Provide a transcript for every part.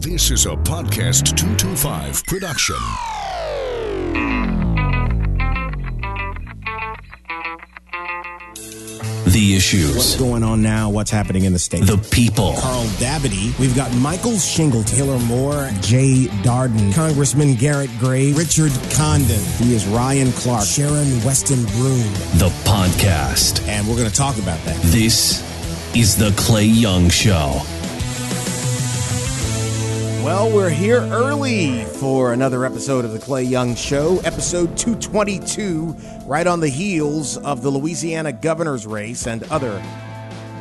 This is a Podcast 225 production. The issues. What's going on now? What's happening in the state? The people. Carl Dabity. We've got Michael Shingle, Taylor Moore, Jay Darden, Congressman Garrett Gray, Richard Condon. He is Ryan Clark, Sharon Weston Broom. The podcast. And we're going to talk about that. This is the Clay Young Show. Well, we're here early for another episode of the Clay Young Show, episode 222, right on the heels of the Louisiana governor's race and other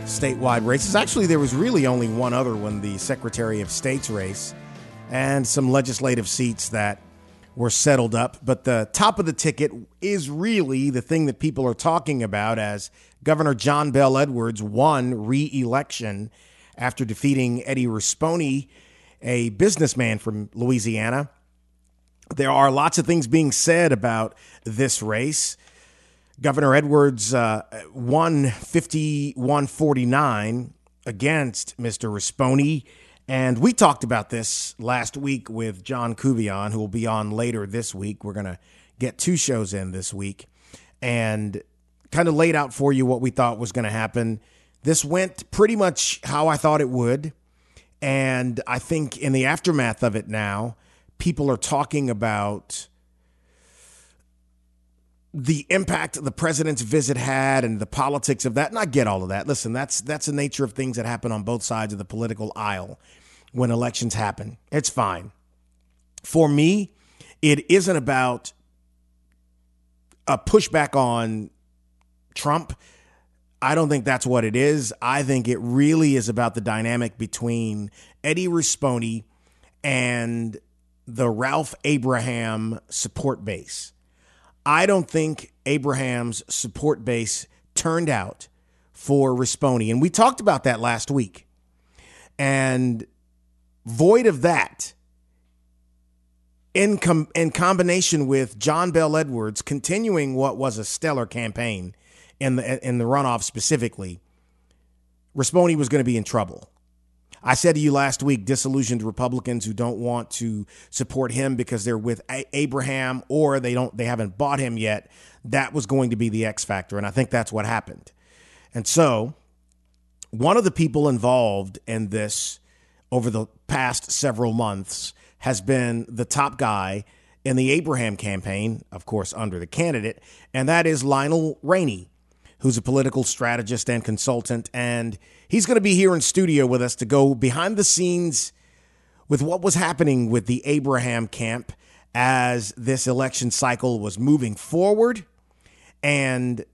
statewide races. Actually, there was really only one other one, the Secretary of State's race, and some legislative seats that were settled up. But the top of the ticket is really the thing that people are talking about as Governor John Bel Edwards won re election after defeating Eddie Rispone a businessman from Louisiana. There are lots of things being said about this race. Governor Edwards uh, won 51 against Mr. Rispone. And we talked about this last week with John Couvillon, who will be on later this week. We're going to get two shows in this week and kind of laid out for you what we thought was going to happen. This went pretty much how I thought it would. And I think in the aftermath of it now, people are talking about the impact the president's visit had and the politics of that. And I get all of that. Listen, that's that's the nature of things that happen on both sides of the political aisle when elections happen. It's fine. For me, it isn't about a pushback on Trump I don't think that's what it is. I think it really is about the dynamic between Eddie Rispone and the Ralph Abraham support base. I don't think Abraham's support base turned out for Rispone. And we talked about that last week. And void of that, in, com- in combination with John Bel Edwards continuing what was a stellar campaign in the in the runoff specifically, Rispone was going to be in trouble. I said to you last week, disillusioned Republicans who don't want to support him because they're with Abraham or they don't they haven't bought him yet. That was going to be the X factor, and I think that's what happened. And so, one of the people involved in this over the past several months has been the top guy in the Abraham campaign, of course, under the candidate, and that is Lionel Rainey who's a political strategist and consultant. And he's going to be here in studio with us to go behind the scenes with what was happening with the Abraham camp as this election cycle was moving forward and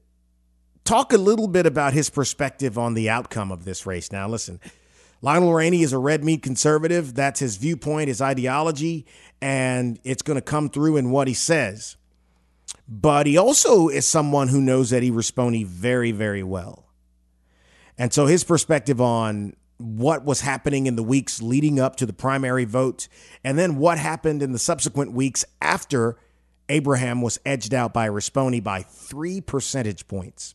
talk a little bit about his perspective on the outcome of this race. Now, listen, Lionel Rainey is a red meat conservative. That's his viewpoint, his ideology, and it's going to come through in what he says but he also is someone who knows Eddie Rispone very, very well. And so his perspective on what was happening in the weeks leading up to the primary vote and then what happened in the subsequent weeks after Abraham was edged out by Rispone by three percentage points.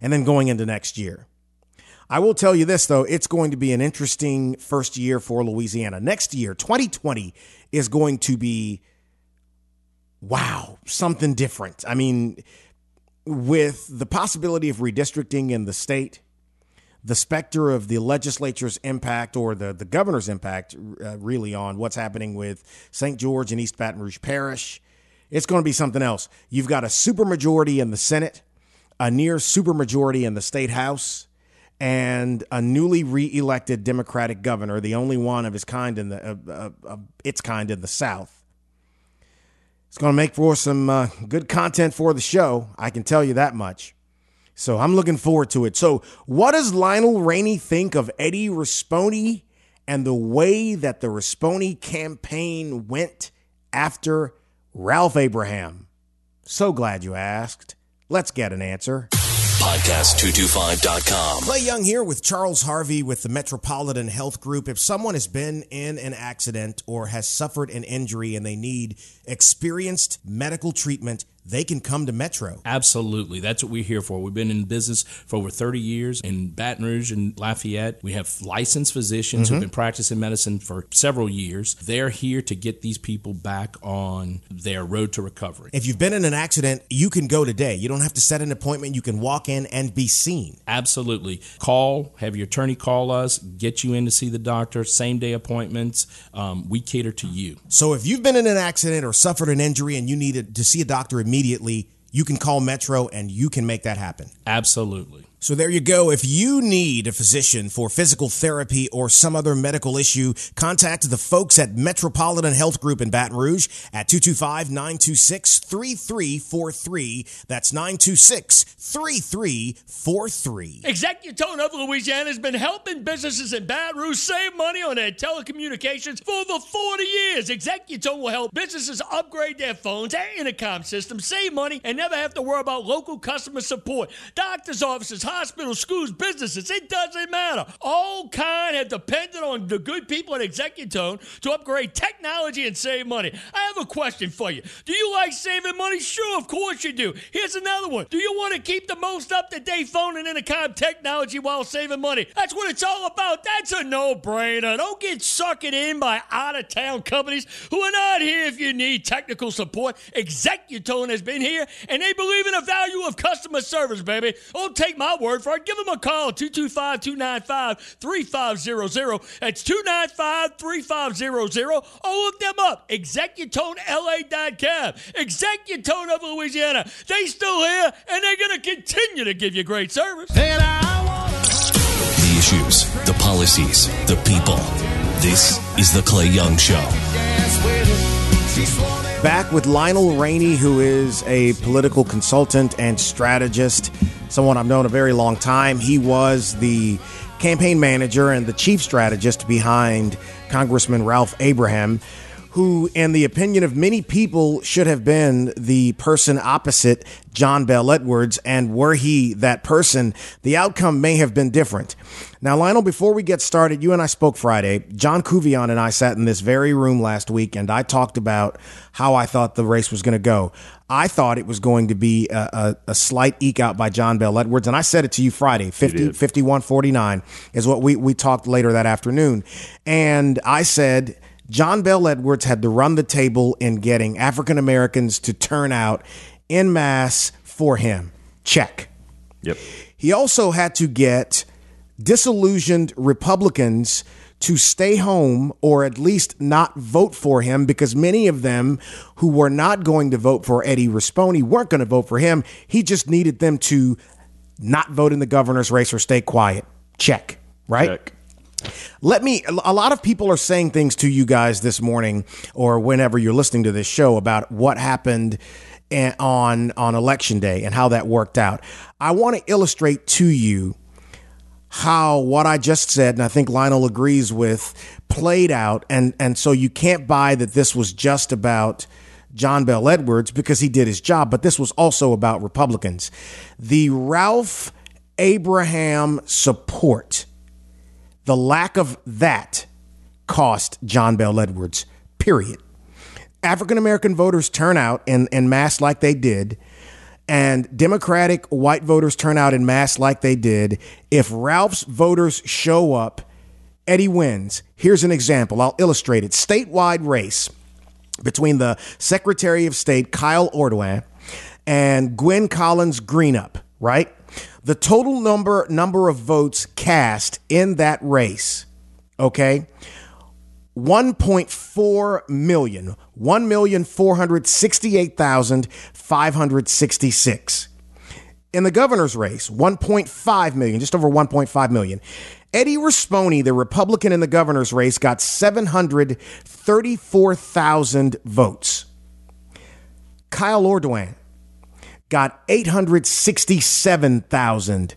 And then going into next year. I will tell you this, though, it's going to be an interesting first year for Louisiana. Next year, 2020, is going to be wow, something different. I mean, with the possibility of redistricting in the state, the specter of the legislature's impact or the, the governor's impact, uh, really, on what's happening with St. George and East Baton Rouge Parish, it's going to be something else. You've got a supermajority in the Senate, a near supermajority in the state house, and a newly reelected Democratic governor, the only one of his kind in the uh, its kind in the South. It's going to make for some uh, good content for the show. I can tell you that much. So I'm looking forward to it. So, what does Lionel Rainey think of Eddie Rispone and the way that the Rispone campaign went after Ralph Abraham? So glad you asked. Let's get an answer. Podcast225.com. Clay Young here with Charles Harvey with the Metropolitan Health Group. If someone has been in an accident or has suffered an injury and they need experienced medical treatment, they can come to Metro. Absolutely. That's what we're here for. We've been in business for over 30 years in Baton Rouge and Lafayette. We have licensed physicians Mm-hmm. who've been practicing medicine for several years. They're here to get these people back on their road to recovery. If you've been in an accident, you can go today. You don't have to set an appointment. You can walk in and be seen. Absolutely. Call, have your attorney call us, get you in to see the doctor, same day appointments. Um, we cater to you. So if you've been in an accident or suffered an injury and you needed to see a doctor immediately, you can call Metro and you can make that happen. Absolutely. So there you go. If you need a physician for physical therapy or some other medical issue, contact the folks at Metropolitan Health Group in Baton Rouge at 225-926-3343. That's 926-3343. Executone of Louisiana has been helping businesses in Baton Rouge save money on their telecommunications for over 40 years. Executone will help businesses upgrade their phones and intercom systems, save money, and never have to worry about local customer support. Doctors' offices, hospitals, schools, businesses, it doesn't matter. All kind have depended on the good people at Executone to upgrade technology and save money. I have a question for you. Do you like saving money? Sure, of course you do. Here's another one. Do you want to keep the most up-to-date phone and intercom technology while saving money? That's what it's all about. That's a no-brainer. Don't get sucked in by out-of-town companies who are not here if you need technical support. Executone has been here, and they believe in the value of customer service, baby. Don't take my word for it. Give them a call, 225-295-3500. That's 295-3500. Or look them up, executonela.com. Executone of Louisiana. They still here, and they're going to continue to give you great service. The issues, the policies, the people. This is The Clay Young Show. Back with Lionel Rainey, who is a political consultant and strategist, someone I've known a very long time. He was the campaign manager and the chief strategist behind Congressman Ralph Abraham, who, in the opinion of many people, should have been the person opposite John Bel Edwards. And were he that person, the outcome may have been different. Now, Lionel, before we get started, you and I spoke Friday. John Couvillon and I sat in this very room last week, and I talked about how I thought the race was going to go. I thought it was going to be a, a, a slight eke out by John Bel Edwards, and I said it to you Friday 50, 51 49 is what we, we talked later that afternoon. And I said, John Bel Edwards had to run the table in getting African Americans to turn out in mass for him. Check. Yep. He also had to get disillusioned Republicans to stay home or at least not vote for him because many of them who were not going to vote for Eddie Rispone weren't going to vote for him. He just needed them to not vote in the governor's race or stay quiet. Check. Right? Check. Let me, a lot of people are saying things to you guys this morning or whenever you're listening to this show about what happened on, on election day and how that worked out. I want to illustrate to you how what I just said, and I think Lionel agrees with, played out. And, and so you can't buy that this was just about John Bel Edwards because he did his job, but this was also about Republicans. The Ralph Abraham support, the lack of that cost John Bel Edwards, period. African American voters turn out in, in mass like they did, and Democratic white voters turn out in mass like they did. If Ralph's voters show up, Eddie wins. Here's an example. I'll illustrate it. Statewide race between the Secretary of State, Kyle Ardoin, and Gwen Collins Greenup, right? The total number number of votes cast in that race, okay? 1.4 million, 1,468,566. In the governor's race, 1.5 million, just over 1.5 million. Eddie Rispone, the Republican in the governor's race, got 734,000 votes. Kyle Ardoin got 867,000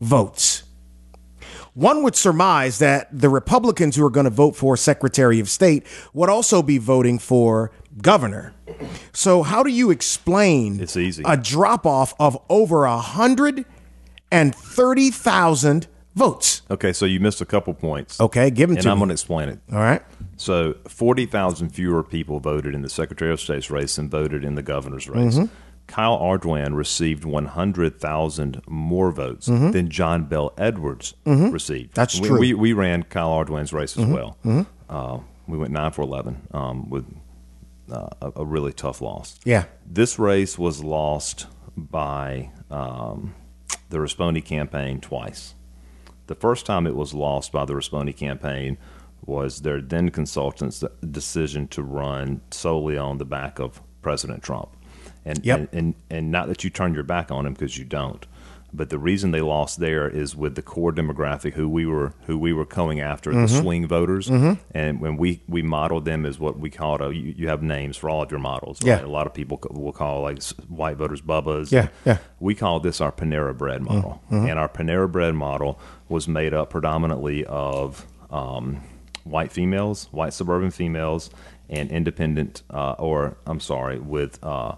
votes. One would surmise that the Republicans who are going to vote for Secretary of State would also be voting for governor. So, how do you explain It's easy. a drop off of over 130,000 votes? Okay, so you missed a couple points. Okay, give them and to I'm me. going to explain it. All right. So, 40,000 fewer people voted in the Secretary of State's race than voted in the governor's race. Mm-hmm. Kyle Ardoin received 100,000 more votes than John Bel Edwards received. Mm-hmm. That's we, true. Mm-hmm. We, we ran Kyle Ardoin's race as well. Uh, we went 9 for 11 um, with uh, a, a really tough loss. Yeah. This race was lost by um, the Rispone campaign twice. The first time it was lost by the Rispone campaign was their then consultant's decision to run solely on the back of President Trump. And, Yep. and, and, and not that you turn your back on them because you don't. But the reason they lost there is with the core demographic who we were who we were going after, the Mm-hmm. swing voters, and when we, we modeled them as what we called a, you, you have names for all of your models. Yeah. A lot of people will call like white voters Bubbas. Yeah, yeah. We call this our Panera Bread model, and our Panera Bread model was made up predominantly of um, white females, white suburban females, and independent, uh, or I'm sorry, with uh,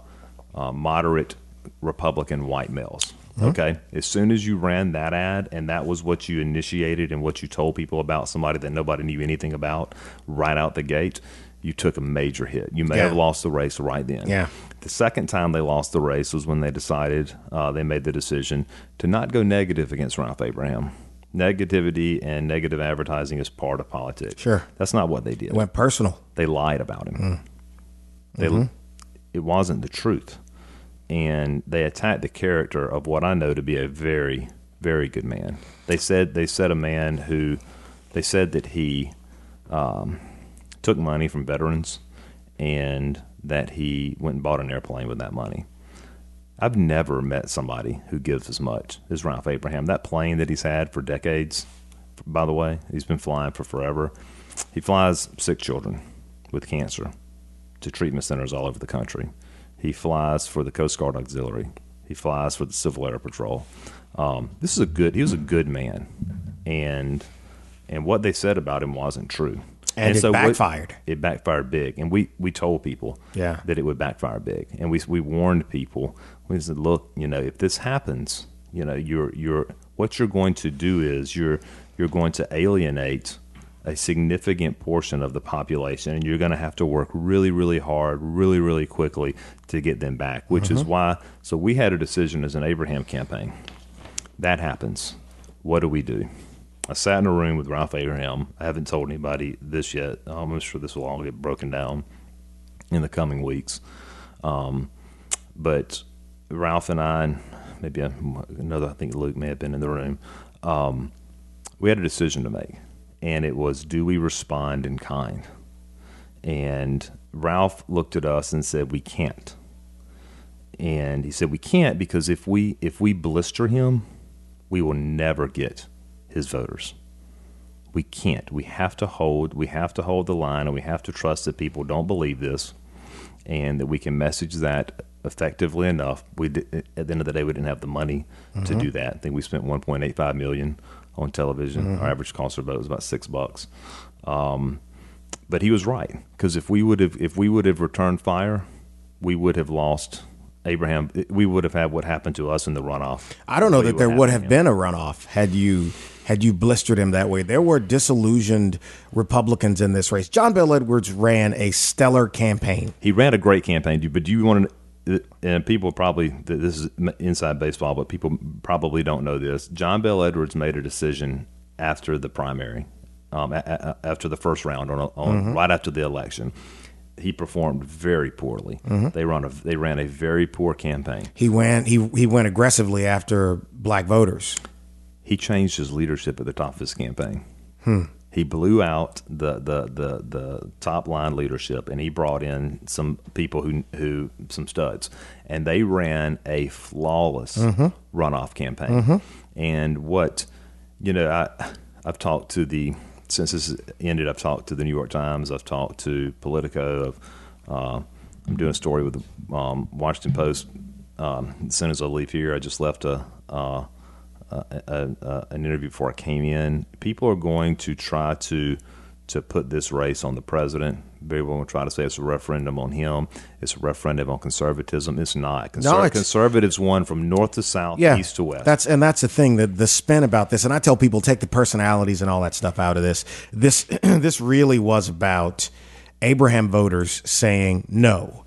uh, moderate Republican white males. Okay. As soon as you ran that ad, and that was what you initiated and what you told people about somebody that nobody knew anything about right out the gate, you took a major hit. You may Yeah. have lost the race right then. Yeah. The second time they lost the race was when they decided uh, they made the decision to not go negative against Ralph Abraham. Negativity and negative advertising is part of politics. Sure. That's not what they did. It went personal. they lied about him. They, Mm-hmm. It wasn't the truth. And they attacked the character of what I know to be a very, very good man. They said they said a man who, they said that he um, took money from veterans and that he went and bought an airplane with that money. I've never met somebody who gives as much as Ralph Abraham. That plane that he's had for decades, by the way, he's been flying for forever. He flies sick children with cancer to treatment centers all over the country. He flies for the Coast Guard Auxiliary. He flies for the Civil Air Patrol. Um, this is a good. He was a good man, and and what they said about him wasn't true. And it what- backfired. it backfired big, and we we told people Yeah. that it would backfire big, and we we warned people. We said, look, you know, if this happens, you know, you're you're what you're going to do is you're you're going to alienate a significant portion of the population, and you're going to have to work really, really hard, really, really quickly to get them back. Which is why. So we had a decision as an Abraham campaign. That happens. What do we do? I sat in a room with Ralph Abraham. I haven't told anybody this yet. I'm sure this will all get broken down in the coming weeks. Um, but Ralph and I, and maybe another, I think Luke may have been in the room. Um, we had a decision to make, and it was: do we respond in kind? And Ralph looked at us and said, "We can't." And he said, "We can't because if we if we blister him, we will never get his voters. We can't. We have to hold. We have to hold the line, and we have to trust that people don't believe this, and that we can message that effectively enough. We did, at the end of the day, we didn't have the money to mm-hmm. do that. I think we spent 1.85 million on television. Our average cost per vote was about six bucks. Um, but he was right because if we would have if we would have returned fire, we would have lost Abraham. We would have had what happened to us in the runoff. I don't know that there would have him. been a runoff had you had you blistered him that way. There were disillusioned Republicans in this race. John Bel Edwards ran a stellar campaign. He ran a great campaign, dude, but do you want to? And people probably this is inside baseball, but people probably don't know this. John Bel Edwards made a decision after the primary, um, a, a, after the first round, on, on mm-hmm. right after the election. He performed very poorly. Mm-hmm. They run a they ran a very poor campaign. He went he he went aggressively after black voters. he changed his leadership at the top of his campaign. Hmm. He blew out the, the, the, the top line leadership and he brought in some people who who some studs and they ran a flawless runoff campaign. And what you know, I I've talked to the since this ended, I've talked to the New York Times, I've talked to Politico, uh, I'm doing a story with the um, Washington Post. Um, as soon as I leave here, I just left a, uh, a, a, a an interview before I came in. People are going to try to to put this race on the president. People will try to say it's a referendum on him. It's a referendum on conservatism. It's not. Conser- No, it's- conservatives won from north to south, Yeah, east to west. That's and that's the thing that the spin about this. And I tell people take the personalities and all that stuff out of this. This this really was about Abraham voters saying no,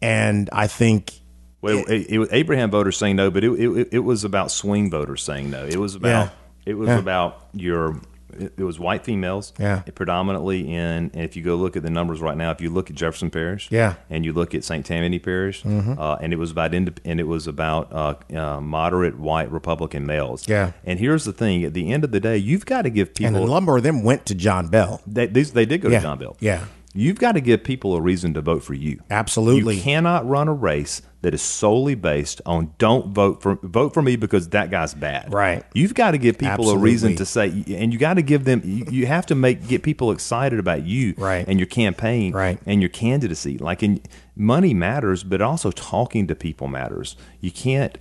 and I think Well, it, it, was Abraham voters saying no, but it, it it was about swing voters saying no. It was about Yeah. it was Yeah. about your it, it was white females, Yeah. predominantly in. And if you go look at the numbers right now, if you look at Jefferson Parish, Yeah. and you look at St. Tammany Parish, uh, and it was about and it was about uh, uh, moderate white Republican males. Yeah. And here's the thing: at the end of the day, you've got to give people. And a number of them went to John Bel. they, these, they did go Yeah. to John Bel. Yeah. You've got to give people a reason to vote for you. Absolutely. You cannot run a race that is solely based on don't vote for vote for me because that guy's bad. Right. You've got to give people a reason to say, and you got to give them. You, you have to make get people excited about you, Right. and your campaign, Right. and your candidacy. Like, in money matters, but also talking to people matters. You can't.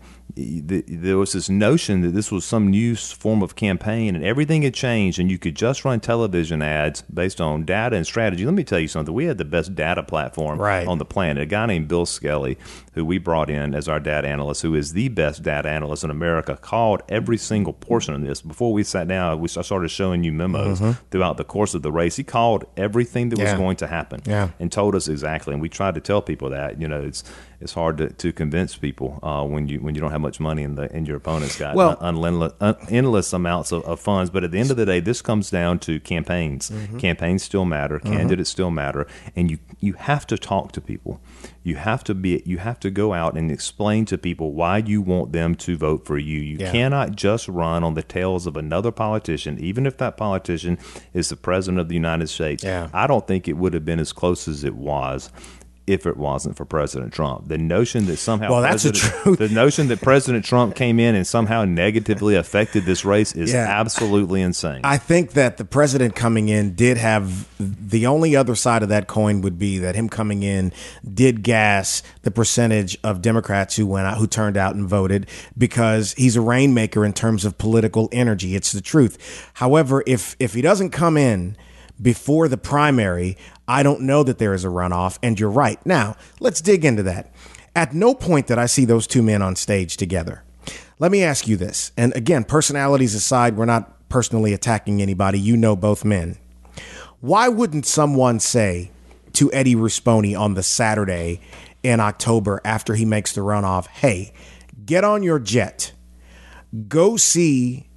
The- There was this notion that this was some new form of campaign, and everything had changed, and you could just run television ads based on data and strategy. Let me tell you something: we had the best data platform Right. on the planet. A guy named Bill Skelly, who we brought in as our data analyst, who is the best data analyst in America, called every single portion of this. Before we sat down, we I started showing you memos throughout the course of the race. He called everything that Mm-hmm. Yeah. was going to happen Yeah. and told us exactly. And we tried to tell people that you know it's it's hard to, to convince people uh, when you when you don't have much money and the and your opponent's got Well- un, endless amounts of, of funds. But at the end of the day, this comes down to campaigns. Mm-hmm. Campaigns still matter. Candidates still matter, and you you have to talk to people. You have to be you have to go out and explain to people why you want them to vote for you. You Yeah. cannot just run on the tails of another politician, even if that politician is the president of the United States. Yeah. I don't think it would have been as close as it was if it wasn't for President Trump. The notion that somehow Well, that's the truth. the notion that President Trump came in and somehow negatively affected this race is Yeah. absolutely insane. I think that the president coming in did have the only other side of that coin would be that him coming in did gas the percentage of Democrats who went out who turned out and voted because he's a rainmaker in terms of political energy. It's the truth. However, if if he doesn't come in before the primary, I don't know that there is a runoff. And you're right. Now, let's dig into that. At no point did I see those two men on stage together. Let me ask you this. And again, personalities aside, we're not personally attacking anybody. You know both men. Why wouldn't someone say to Eddie Rispone on the Saturday in October after he makes the runoff, hey, get on your jet, go see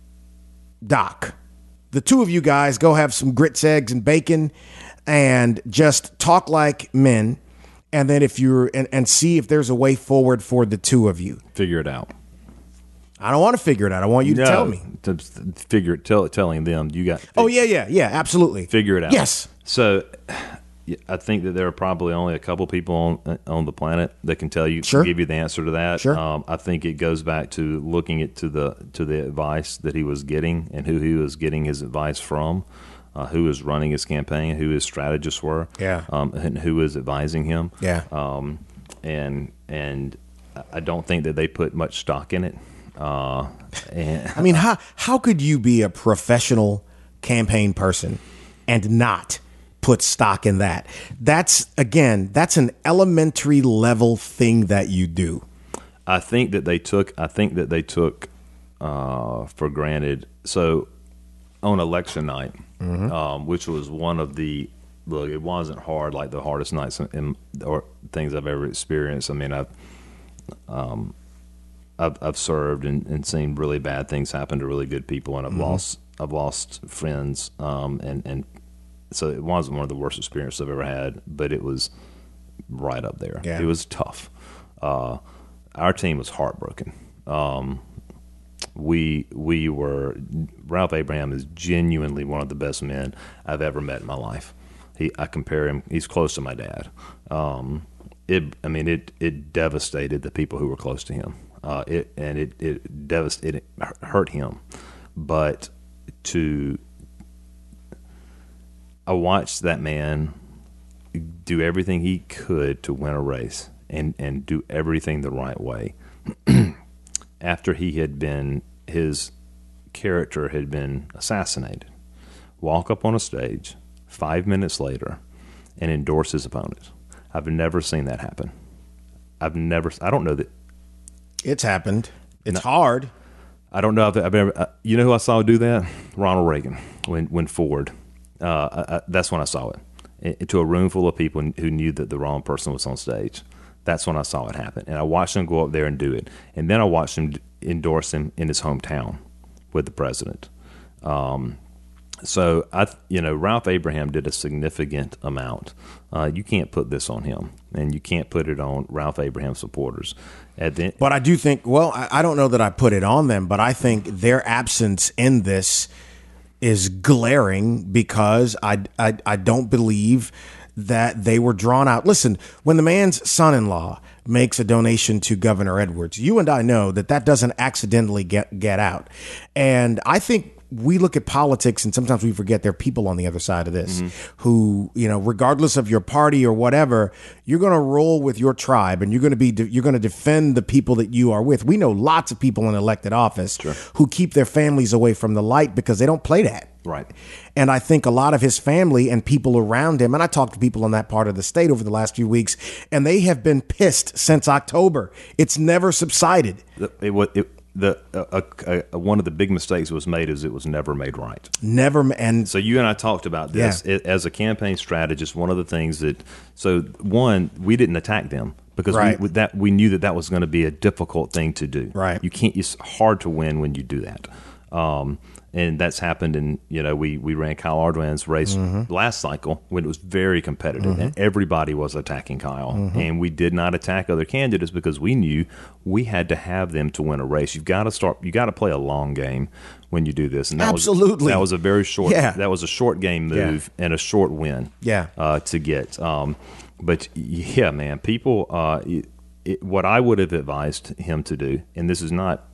Doc. The two of you guys go have some grits, eggs, and bacon and just talk like men. And then if you're, and, and see if there's a way forward for the two of you. Figure it out. I don't want to figure it out. I want you to No, tell me. To figure tell, telling them you got. Oh, yeah, yeah, yeah, absolutely. figure it out. Yes. So, I think that there are probably only a couple people on on the planet that can tell you, Sure. give you the answer to that. Sure. Um, I think it goes back to looking at to the to the advice that he was getting and who he was getting his advice from, uh, who was running his campaign, who his strategists were, Yeah. um, and who was advising him. Yeah. Um, and and I don't think that they put much stock in it. Uh, and I mean, how how could you be a professional campaign person and not put stock in that? That's again, that's an elementary level thing that you do. I think that they took. I think that they took uh, for granted. So on election night, um, which was one of the look, it wasn't hard like the hardest nights in, or things I've ever experienced. I mean, I've um, I've, I've served and, and seen really bad things happen to really good people, and I've lost I've lost friends, um, and and so it wasn't one of the worst experiences I've ever had, but it was right up there. Yeah. It was tough. Uh, our team was heartbroken. Um, we we were Ralph Abraham is genuinely one of the best men I've ever met in my life. He I compare him. He's close to my dad. Um, it I mean it it devastated the people who were close to him. Uh, it and it it devastated it hurt him, but to I watched that man do everything he could to win a race and, and do everything the right way. After he had been, his character had been assassinated, walk up on a stage five minutes later and endorse his opponent. I've never seen that happen. I've never, I don't know that, It's happened. It's hard. I don't know if I've ever. Uh, you know who I saw do that? Ronald Reagan when when Ford. Uh, I, I, that's when I saw it. I- to a room full of people who knew that the wrong person was on stage. That's when I saw it happen, and I watched him go up there and do it, and then I watched him endorse him in his hometown with the president. Um, so I, you know, Ralph Abraham did a significant amount. Uh, you can't put this on him, and you can't put it on Ralph Abraham supporters. At the, But I do think, well, I, I don't know that I put it on them, but I think their absence in this is glaring because I, I, I don't believe that they were drawn out. Listen, when the man's son in law makes a donation to Governor Edwards, you and I know that that doesn't accidentally get, get out. And I think we look at politics and sometimes we forget there are people on the other side of this who, you know, regardless of your party or whatever, you're going to roll with your tribe and you're going to be, you're going to defend the people that you are with. We know lots of people in elected office who keep their families away from the light because they don't play that. Right. And I think a lot of his family and people around him, and I talked to people in that part of the state over the last few weeks, and they have been pissed since October. It's never subsided. it, wa- it, the uh, uh, uh, one of the big mistakes was made is it was never made right. Never. And So you and I talked about this Yeah. As a campaign strategist. One of the things that so one we didn't attack them because Right. we, that we knew that that was going to be a difficult thing to do. Right. You can't. It's hard to win when you do that. Um, and that's happened. And you know, we we ran Kyle Ardoin's race Mm-hmm. last cycle when it was very competitive, and everybody was attacking Kyle. Mm-hmm. And we did not attack other candidates because we knew we had to have them to win a race. You've got to start. You got to play a long game when you do this. And that was Absolutely. that was a very short. Yeah. That was a short game Yeah. move and a short win. Yeah. Uh, to get. Um, but yeah, man, people. Uh, it, it, what I would have advised him to do, and this is not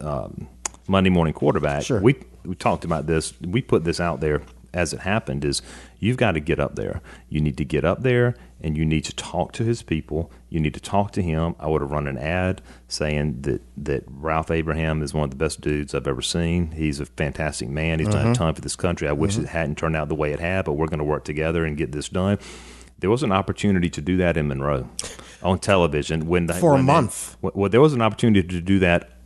um, Monday morning quarterback. Sure. We we talked about this. We put this out there as it happened. Is you've got to get up there. You need to get up there, and you need to talk to his people. You need to talk to him. I would have run an ad saying that that Ralph Abraham is one of the best dudes I've ever seen. He's a fantastic man. He's done a uh-huh. ton for this country. I wish uh-huh. it hadn't turned out the way it had, but we're going to work together and get this done. There was an opportunity to do that in Monroe on television when the, For a when they- month. well, there was an opportunity to do that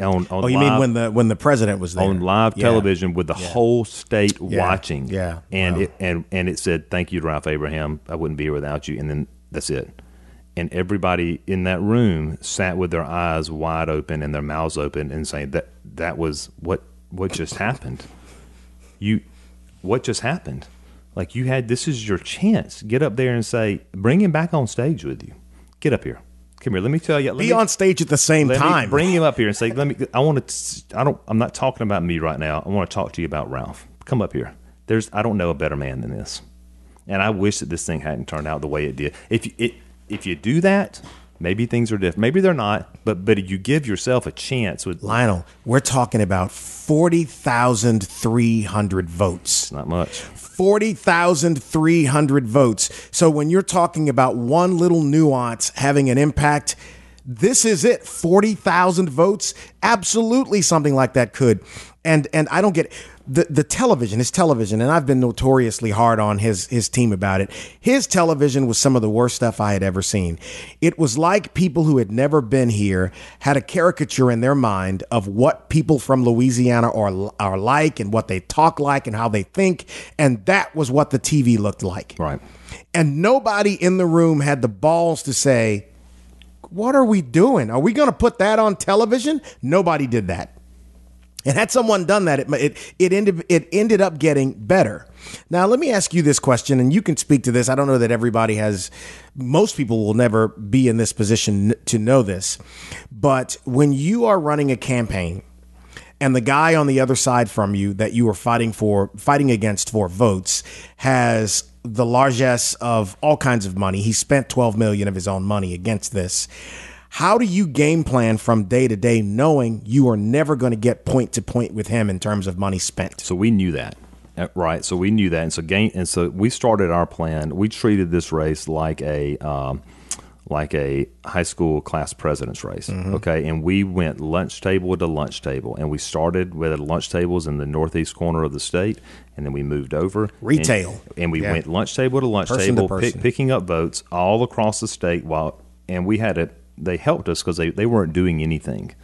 on. on oh, you live, mean when the when the president was there on live Yeah. television with the whole state Yeah. watching? Yeah. and Wow. it and and it said, "Thank you, to Ralph Abraham. I wouldn't be here without you." And then that's it. And everybody in that room sat with their eyes wide open and their mouths open and saying that that was what what just happened. You, what just happened? Like you had this is your chance. Get up there and say, bring him back on stage with you. Get up here. Come here. Let me tell you. Let Be me, on stage at the same time. bring him up here and say, "Let me." I want to. I don't. I'm not talking about me right now. I want to talk to you about Ralph. Come up here. There's. I don't know a better man than this, and I wish that this thing hadn't turned out the way it did. If you, it, if you do that, maybe things are different. Maybe they're not. But but you give yourself a chance with Lionel, we're talking about forty thousand three hundred votes. not much. 40,300 votes. So when you're talking about one little nuance having an impact, this is it. 40,000 votes. Absolutely something like that could. And and I don't get the the television, his television, and I've been notoriously hard on his his team about it. His television was some of the worst stuff I had ever seen. It was like people who had never been here had a caricature in their mind of what people from Louisiana are are like and what they talk like and how they think, and that was what the TV looked like. Right. And nobody in the room had the balls to say, "What are we doing? Are we going to put that on television?" Nobody did that. And had someone done that, it it it ended it ended up getting better. Now, let me ask you this question, and you can speak to this. I don't know that everybody has. Most people will never be in this position to know this, but when you are running a campaign, and the guy on the other side from you that you are fighting for, fighting against for votes, has the largesse of all kinds of money. He spent 12 million of his own money against this. How do you game plan from day to day knowing you are never going to get point to point with him in terms of money spent? So we knew that, Uh, right? So we knew that, and so gain, and so we started our plan. We treated this race like a um, like a high school class president's race, okay? And we went lunch table to lunch table, and we started with lunch tables in the northeast corner of the state, and then we moved over Retail. and, and we Yeah. went lunch table to lunch Person table, person. pick, picking up votes all across the state. While and we had it, they helped us because they they weren't doing anything.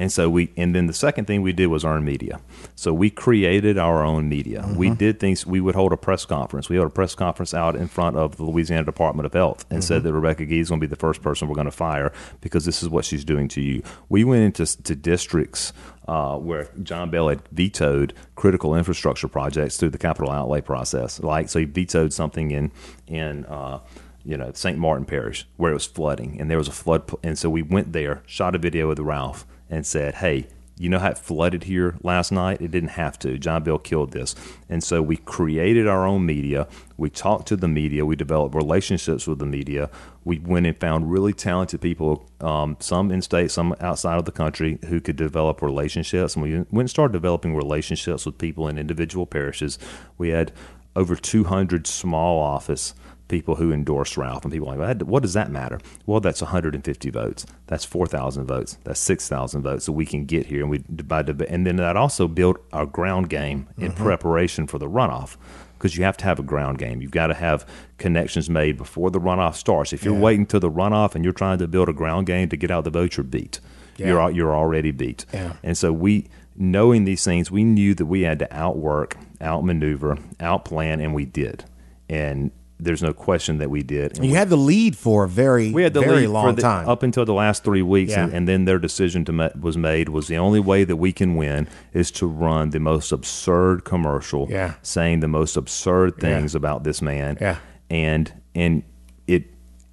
And so we, and then the second thing we did was earn media. So we created our own media. We did things. We would hold a press conference. We held a press conference out in front of the Louisiana Department of Health and said that Rebekah Gee is going to be the first person we're going to fire because this is what she's doing to you. We went into to districts uh, where John Bel had vetoed critical infrastructure projects through the capital outlay process. Like, so he vetoed something in in uh, you know St. Martin Parish where it was flooding, and there was a flood, pl- and so we went there, shot a video with Ralph, and said, "Hey." You know how it flooded here last night? It didn't have to. John Bel killed this. And so we created our own media. We talked to the media. We developed relationships with the media. We went and found really talented people, um, some in state, some outside of the country, who could develop relationships. And we went and started developing relationships with people in individual parishes. We had over 200 small office people who endorsed Ralph, and people like, what does that matter? Well, that's 150 votes. That's 4,000 votes. That's 6,000 votes that we can get here, and we by and then that also built our ground game in mm-hmm. preparation for the runoff. Because you have to have a ground game. You've got to have connections made before the runoff starts. If you're waiting till the runoff and you're trying to build a ground game to get out the vote, you're beat. You're you're already beat. Yeah. And so we, knowing these things, we knew that we had to outwork, outmaneuver, outplan, and we did. And there's no question that we did. And You had the lead for a very, we had the very lead long the, time. up until the last three weeks, and, Yeah. and then their decision to ma- was made was the only way that we can win is to run the most absurd commercial, Yeah. saying the most absurd things about this man, Yeah. and and it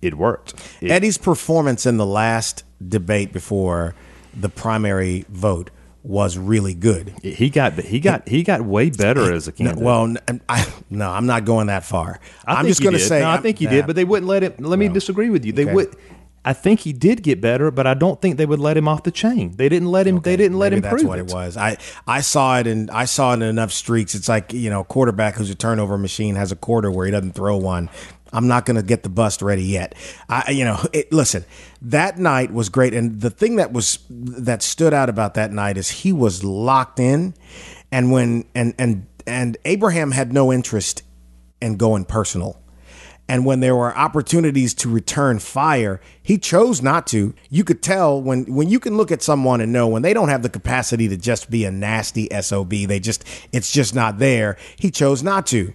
it worked. It- Eddie's performance in the last debate before the primary vote was really good. he got he got he got way better as a No, candidate. well, n- I, no, I'm not going that far. I am just going to say, No, I think he nah. did, but they wouldn't let him. Let me disagree with you. They Okay. would. I think he did get better, but I don't think they would let him off the chain. They didn't let him. They didn't let Maybe him that's what it. it was. I I saw it and I saw it in enough streaks. It's like you know, a quarterback who's a turnover machine has a quarter where he doesn't throw one. I'm not going to get the bust ready yet. I you know, it, listen, that night was great, and the thing that was that stood out about that night is he was locked in, and when and and and Abraham had no interest in going personal. And when there were opportunities to return fire, he chose not to. You could tell when when you can look at someone and know when they don't have the capacity to just be a nasty SOB, they just it's just not there. He chose not to.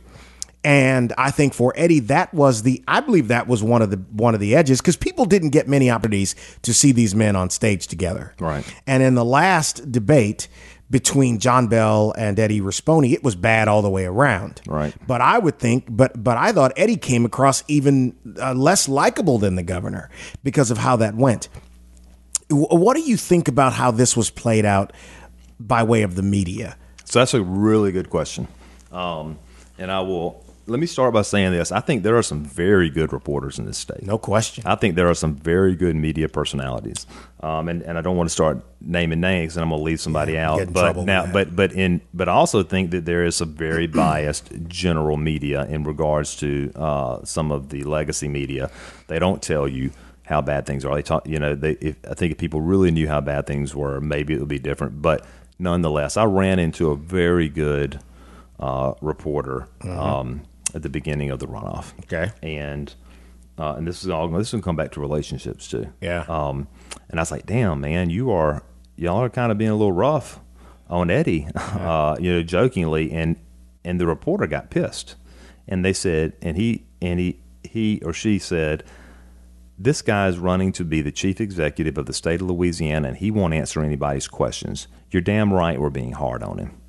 And I think for Eddie, that was the I believe that was one of the one of the edges because people didn't get many opportunities to see these men on stage together. Right. And in the last debate between John Bel and Eddie Rispone, it was bad all the way around. Right. But I would think, but but I thought Eddie came across even uh, less likable than the governor because of how that went. What do you think about how this was played out by way of the media? So that's a really good question. Um, and I will let me start by saying this. I think there are some very good reporters in this state. No question. I think there are some very good media personalities, um, and and I don't want to start naming names, and I'm going to leave somebody get out. in But now, but but in but I also think that there is some very biased general media in regards to uh, some of the legacy media. They don't tell you how bad things are. They talk, you know, they. If, I think if people really knew how bad things were, maybe it would be different. But nonetheless, I ran into a very good uh, reporter um, at the beginning of the runoff. Okay. and uh, and this is all this is gonna come back to relationships too. Yeah. Um, and I was like, damn, man, you are y'all are kind of being a little rough on Eddie, uh, you know, jokingly, and and the reporter got pissed, and they said, and he and he he or she said. This guy is running to be the chief executive of the state of Louisiana, and he won't answer anybody's questions. You're damn right. We're being hard on him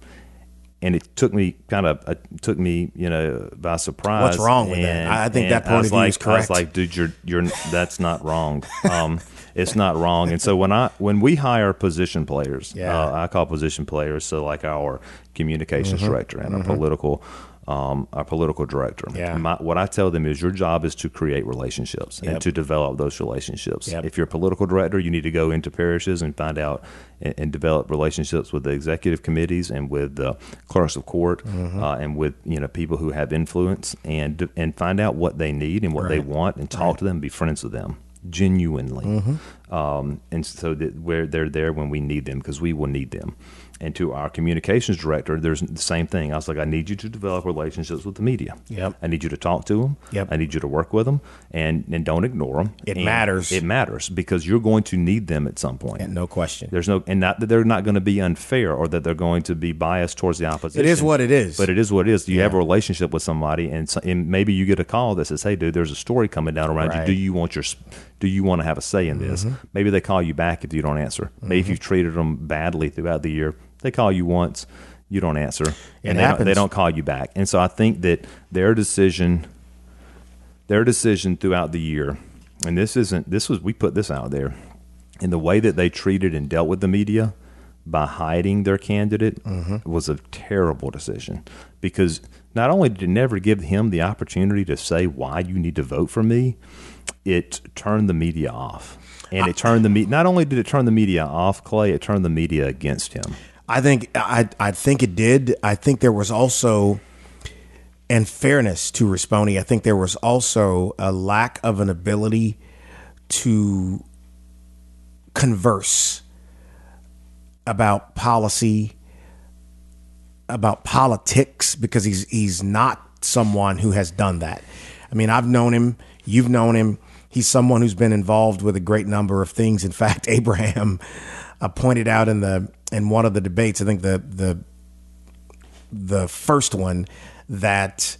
and it took me kind of uh, took me you know by surprise. What's wrong with that? And- I- I think that point of view like, is I was like, dude, you're you're that's not wrong. Um, it's not wrong. And so when I when we hire position players, Yeah. uh, I call position players. So like our communications Mm-hmm. director and our political. Um, our political director. Yeah. My, what I tell them is your job is to create relationships Yep. and to develop those relationships. Yep. If you're a political director, you need to go into parishes and find out and, and develop relationships with the executive committees and with the clerks of court Mm-hmm. uh, and with you know people who have influence and and find out what they need and what they want and talk to them, be friends with them genuinely, Mm-hmm. um, and so that where they're there when we need them because we will need them. And to our communications director, there's the same thing. I was like, I need you to develop relationships with the media. Yep. I need you to talk to them. Yep. I need you to work with them, and and don't ignore them. It And matters. It matters because you're going to need them at some point. no question. There's no, and not that they're not going to be unfair or that they're going to be biased towards the opposition. It is what it is. But it is what it is. You have a relationship with somebody, and, so, and maybe you get a call that says, "Hey, dude, there's a story coming down around Right. you. Do you want your, do you want to have a say in this?" Mm-hmm. Maybe they call you back if you don't answer. Maybe if you've treated them badly throughout the year, they call you once, you don't answer, and they don't, they don't call you back. And so I think that their decision, their decision throughout the year, and this isn't this was we put this out there, and the way that they treated and dealt with the media by hiding their candidate Mm-hmm. was a terrible decision because not only did it never give him the opportunity to say why you need to vote for me, it turned the media off. And it turned the media. not only did it turn the media off, Clay, it turned the media against him. I think I I think it did. I think there was also in fairness to Rispone, I think there was also a lack of an ability to converse about policy, about politics, because he's he's not someone who has done that. I mean, I've known him, you've known him. He's someone who's been involved with a great number of things. In fact, Abraham uh, pointed out in the in one of the debates, I think the the the first one that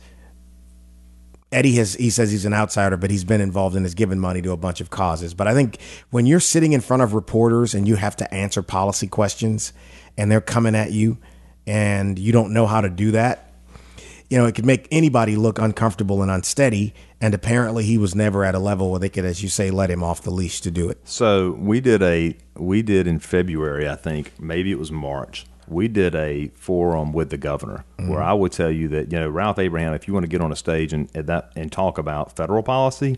Eddie has he says he's an outsider, but he's been involved and has given money to a bunch of causes. But I think when you're sitting in front of reporters and you have to answer policy questions and they're coming at you and you don't know how to do that, you know, it could make anybody look uncomfortable and unsteady. And apparently he was never at a level where they could, as you say, let him off the leash to do it. So we did a we did in February, I think, maybe it was March. We did a forum with the governor mm-hmm. where I would tell you that you know Ralph Abraham, if you want to get on a stage and and that and talk about federal policy,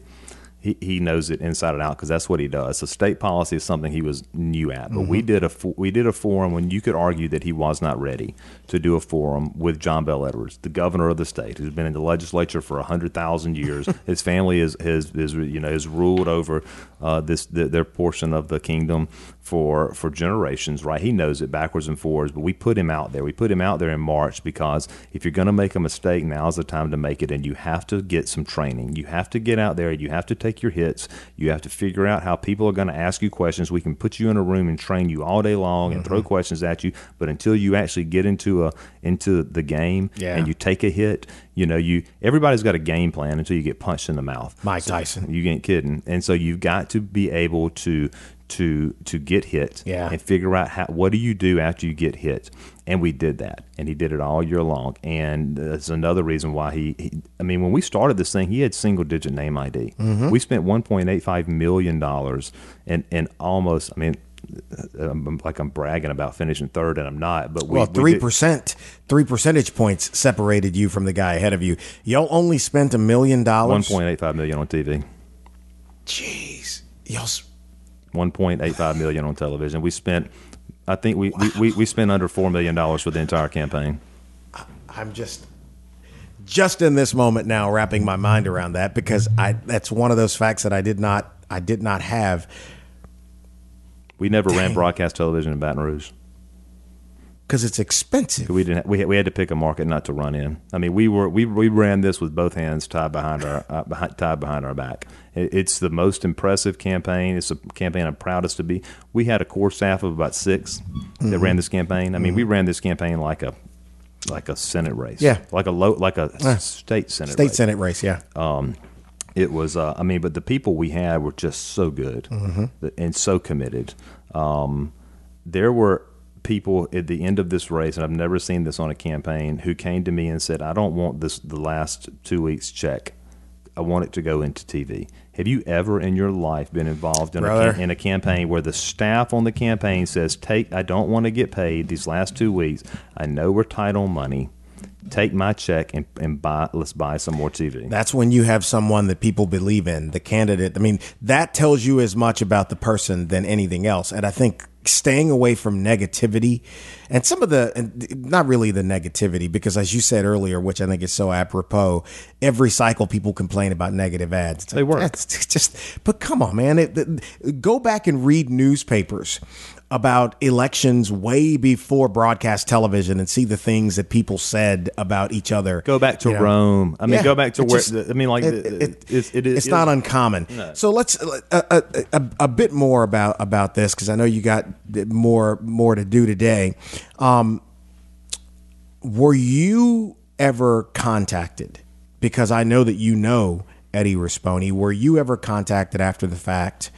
he, he knows it inside and out because that's what he does. So state policy is something he was new at. But we did a we did a forum when you could argue that he was not ready to do a forum with John Bel Edwards, the governor of the state, who's been in the legislature for hundred thousand years. His family is has is you know has ruled over uh, this th their portion of the kingdom for for generations. Right, he knows it backwards and forwards. But we put him out there. We put him out there in March because if you're going to make a mistake, now's the time to make it, and you have to get some training. You have to get out there. You have to take your hits. You have to figure out how people are going to ask you questions. We can put you in a room and train you all day long and throw mm-hmm. questions at you, but until you actually get into a into the game Yeah. and you take a hit, you know, you everybody's got a game plan until you get punched in the mouth. Mike Tyson. You ain't kidding. And so you've got to be able to to to get hit Yeah. and figure out how what do you do after you get hit. And we did that. And he did it all year long. And that's another reason why he, he I mean, when we started this thing, he had single digit name ID. Mm-hmm. We spent one point eight five million dollars and and almost I mean I'm, like I'm bragging about finishing third, and I'm not. But we, Well, three percent, three percentage points separated you from the guy ahead of you. Y'all only spent a million dollars. one point eight five million on TV. Jeez, y'all. S- One point eight five million on television. We spent, I think we, we, we, we spent under four million dollars for the entire campaign. I'm just, just in this moment now, wrapping my mind around that because I that's one of those facts that I did not, I did not have We never ran broadcast television in Baton Rouge. Because it's expensive. We didn't. We had, we had to pick a market not to run in. I mean, we were we we ran this with both hands tied behind our uh, behind, tied behind our back. It, it's the most impressive campaign. It's a campaign I'm proudest to be. We had a core staff of about 6 that ran this campaign. I mean, we ran this campaign like a like a senate race. Yeah. like a low like a state senate State race. Senate race, yeah. Um, it was uh, i mean but the people we had were just so good th- and so committed um, there were people at the end of this race and i've never seen this on a campaign who came to me and said i don't want this the last two weeks check. I want it to go into tv have you ever in your life been involved in a, in a campaign where the staff on the campaign says take i don't want to get paid these last two weeks. I know we're tight on money. Take my check and, and buy let's buy some more tv That's when you have someone that people believe in, the candidate. I mean, that tells you as much about the person than anything else. And I think staying away from negativity and some of the, and not really the negativity, because as you said earlier, which I think is so apropos, every cycle people complain about negative ads. It's They work. It's just, but come on, man. It, it- go back and read newspapers about elections way before broadcast television and see the things that people said about each other. Go back to you know. Rome. I mean, Yeah, go back to it where. just- I mean, like it- the- it- it's, it is. it's not uncommon. So let's a, a, a, a bit more about about this because I know you got more more to do today. Um, were you ever contacted? Because I know that you know Eddie Rispone. Were you ever contacted after the fact?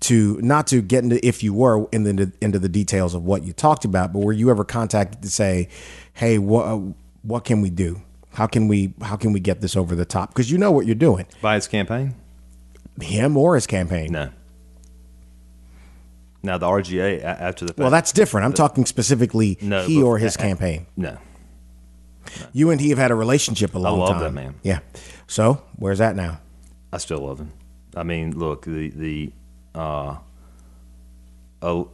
To not to get into if you were in the into the details of what you talked about, but were you ever contacted to say, "Hey, what what can we do? How can we how can we get this over the top?" Because you know what you're doing by his campaign. him or his campaign. No. Now the RGA after the fact, Well, that's different. I'm talking specifically No, he or his campaign. no. You and he have had a relationship a long time. I love time. that man. Yeah. So where's that now? I still love him. I mean, look, the the uh, el-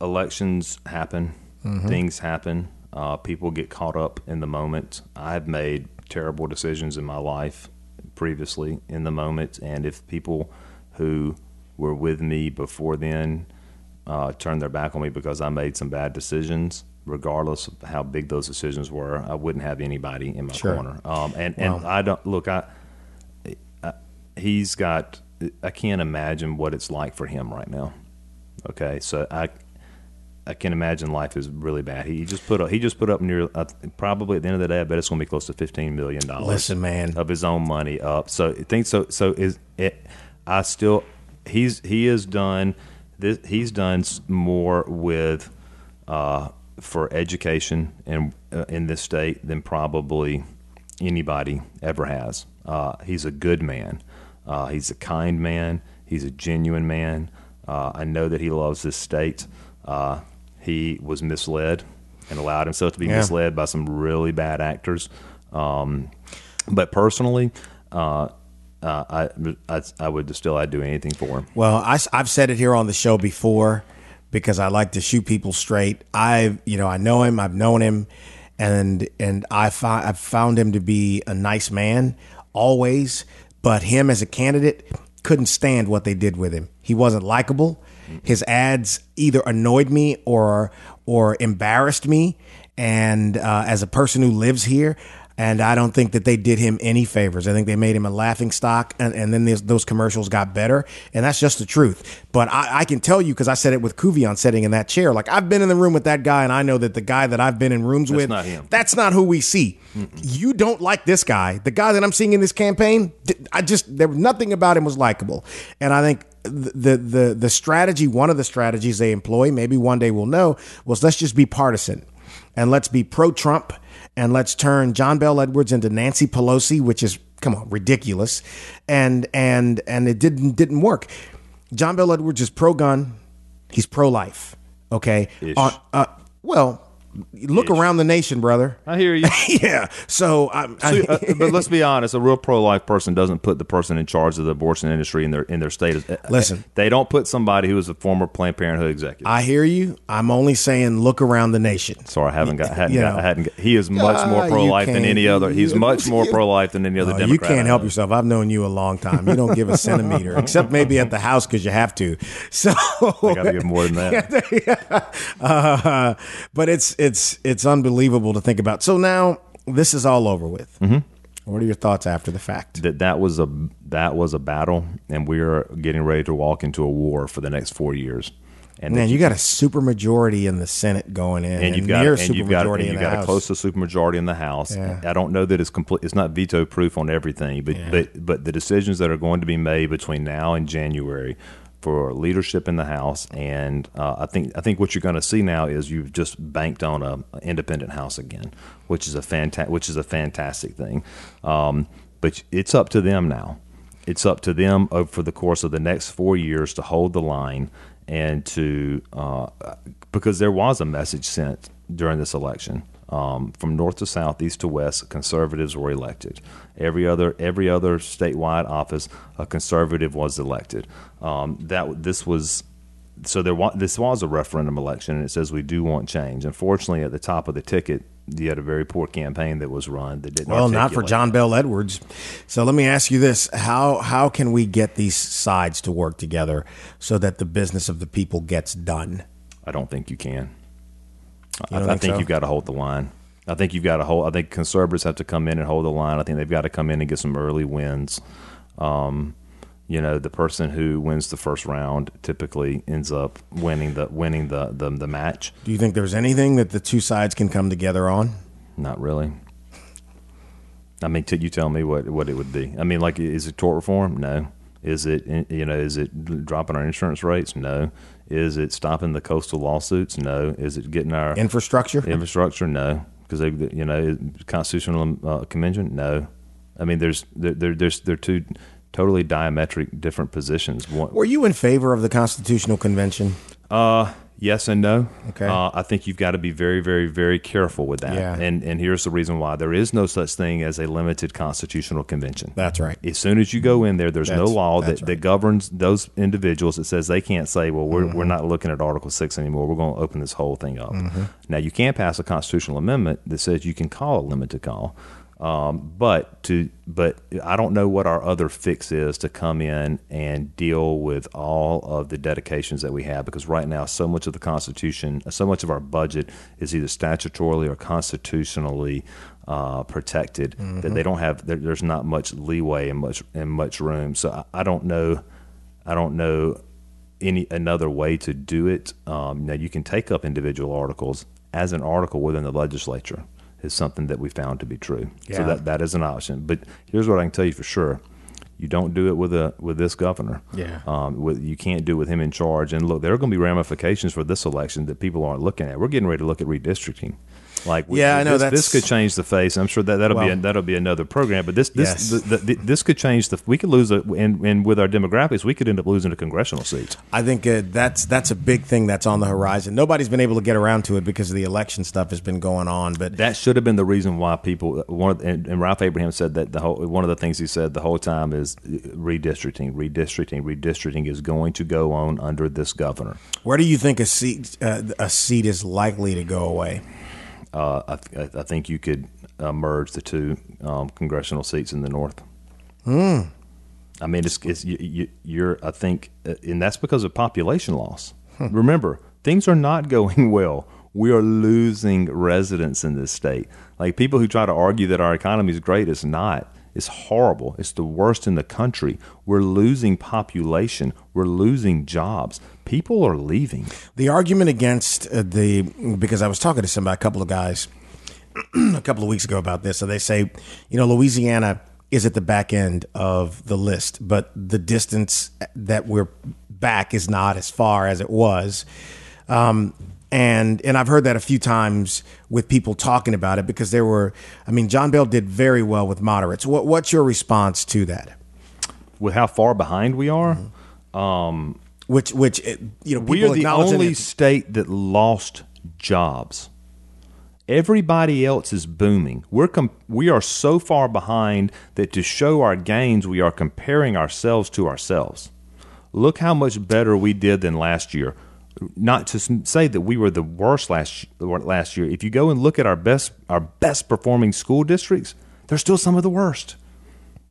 elections happen, Mm-hmm. things happen, uh, people get caught up in the moment. I've made terrible decisions in my life previously in the moment, and if people who were with me before then uh, turned their back on me because I made some bad decisions. Regardless of how big those decisions were, I wouldn't have anybody in my Sure. corner. Um, and and Wow. I don't look. I he's got I can't imagine what it's like for him right now. Okay, so I I can imagine life is really bad. He just put up he just put up near uh, probably at the end of the day I bet it's going to be close to fifteen million dollars. Listen, man. of his own money up. So I think so. So is it? I still he's he has done this. He's done more with uh, for education in uh, in this state than probably anybody ever has. Uh, he's a good man. Uh, he's a kind man. He's a genuine man. Uh, I know that he loves this state. Uh, he was misled and allowed himself to be Yeah. misled by some really bad actors. Um, but personally, uh, uh, I, I I would still I'd do anything for him. Well, I, have said it here on the show before because I like to shoot people straight. I, you know, I know him. I've known him, and and I fi- I've found him to be a nice man always. But him as a candidate couldn't stand what they did with him. He wasn't likable. His ads either annoyed me or or embarrassed me. And uh, as a person who lives here, and I don't think that they did him any favors. I think they made him a laughing stock, and, and then those commercials got better, and that's just the truth. But I, I can tell you because I said it with Couvillon sitting in that chair. Like I've been in the room with that guy, and I know that the guy that I've been in rooms with, not him. that's not who we see. You don't like this guy. The guy that I'm seeing in this campaign, I just there was nothing about him was likable, and I think. The, the the strategy one of the strategies they employ maybe one day we'll know was let's just be partisan and let's be pro Trump and let's turn John Bel Edwards into Nancy Pelosi, which is come on ridiculous, and and and it didn't didn't work. John Bel Edwards is pro gun, he's pro life. Okay. Uh, uh, well, look around the nation, brother. I hear you. yeah. So I'm. I, uh, but let's be honest. A real pro-life person doesn't put the person in charge of the abortion industry in their in their state. Uh, Listen. they don't put somebody who is a former Planned Parenthood executive. I hear you. I'm only saying look around the nation. Sorry, I haven't got. Hadn't You got know. I hadn't. Got, he is much more Ah, pro-life than any other. He's much more pro-life than any other Democrat. you can't help yourself. I've known you a long time. You don't give a centimeter, except maybe at the house because you have to. So I got to give more than that. uh, but it's it's it's unbelievable to think about. So now this is all over with. Mm-hmm. What are your thoughts after the fact? that that was a that was a battle, and we're getting ready to walk into a war for the next four years. And Man, that you got a super majority in the Senate going in, and you've got near and you've got and you've got a close to supermajority in the House. Yeah. I don't know that it's complete. It's not veto proof on everything, but but but the decisions that are going to be made between now and January for leadership in the House, and uh, I think I think what you're going to see now is you've just banked on a, a independent House again, which is a fanta- which is a fantastic thing. Um, but it's up to them now. It's up to them over the course of the next four years to hold the line and to uh, because there was a message sent during this election um, from north to south, east to west. Conservatives were elected. Every other every other statewide office, a conservative was elected. Um, that this was so there was this was a referendum election, and it says we do want change. Unfortunately, at the top of the ticket, you had a very poor campaign that was run that didn't. Well, not for John Bel Edwards. So let me ask you this: how how can we get these sides to work together so that the business of the people gets done? I don't think you can. You I, don't I think think so? you've got to hold the line. I think you've got to hold. I think conservatives have to come in and hold the line. I think they've got to come in and get some early wins. Um, you know, the person who wins the first round typically ends up winning the winning the the, the match. Do you think there's anything that the two sides can come together on? Not really. I mean, t- you tell me what what it would be. I mean, like, is it tort reform? No. Is it you know? Is it dropping our insurance rates? No. Is it stopping the coastal lawsuits? No. Is it getting our Infrastructure? infrastructure? No, because they you know constitutional uh, convention? No. I mean, there's there, there there's they're two totally diametric different positions. One, Were you in favor of the Constitutional Convention? uh, yes and no. Okay. Uh, I think you've got to be very, very, very careful with that. Yeah. And and here's the reason why: there is no such thing as a limited constitutional convention. That's right. As soon as you go in there, there's no law that, right. that governs those individuals that says they can't say, well, we're, Mm-hmm. we're not looking at Article 6 anymore. We're going to open this whole thing up. Mm-hmm. Now, you can pass a constitutional amendment that says you can call a limited call. Um, but to but I don't know what our other fix is to come in and deal with all of the dedications that we have because right now so much of the Constitution, so much of our budget is either statutorily or constitutionally uh, protected that they don't have. There, there's not much leeway and much and much room. So I, I don't know. I don't know any another way to do it. Um, now you can take up individual articles as an article within the legislature is something that we found to be true. Yeah. So that that is an option. But here's what I can tell you for sure: you don't do it with a with this governor. Yeah. Um, with, you can't do it with him in charge. And look, there are going to be ramifications for this election that people aren't looking at. We're getting ready to look at redistricting. Like we- Yeah, I know this, that's- this could change the face. I'm sure that that'll be a, that'll be another program. But this this Yes. the, the, this could change the. We could lose a and, and with our demographics, we could end up losing a congressional seat. I think uh, that's that's a big thing that's on the horizon. Nobody's been able to get around to it because of the election stuff has been going on. But That should have been the reason why people. One and, and Ralph Abraham said that the whole one of the things he said the whole time is redistricting, redistricting, redistricting is going to go on under this governor. where do you think a seat uh, a seat is likely to go away? Uh, I, th- I think you could uh, merge the two um, congressional seats in the north. I mean, it's, it's you, you, you're. I think, uh, and that's because of population loss. Remember, things are not going well. We are losing residents in this state. Like people who try to argue that our economy is great, it's not. It's horrible. It's the worst in the country. We're losing population. We're losing jobs. People are leaving. The argument against uh, the because I was talking to somebody, a couple of guys, a couple of weeks ago about this. So they say, you know, Louisiana is at the back end of the list, but the distance that we're back is not as far as it was. Um, and and I've heard that a few times with people talking about it because there were, I mean, John Bel did very well with moderates. What what's your response to that? With how far behind we are, Which which uh, you know we are the only it- state that lost jobs. Everybody else is booming. We're com- we are so far behind that to show our gains, we are comparing ourselves to ourselves. Look how much better we did than last year. Not to say that we were the worst last last year. If you go and look at our best our best performing school districts, they're still some of the worst.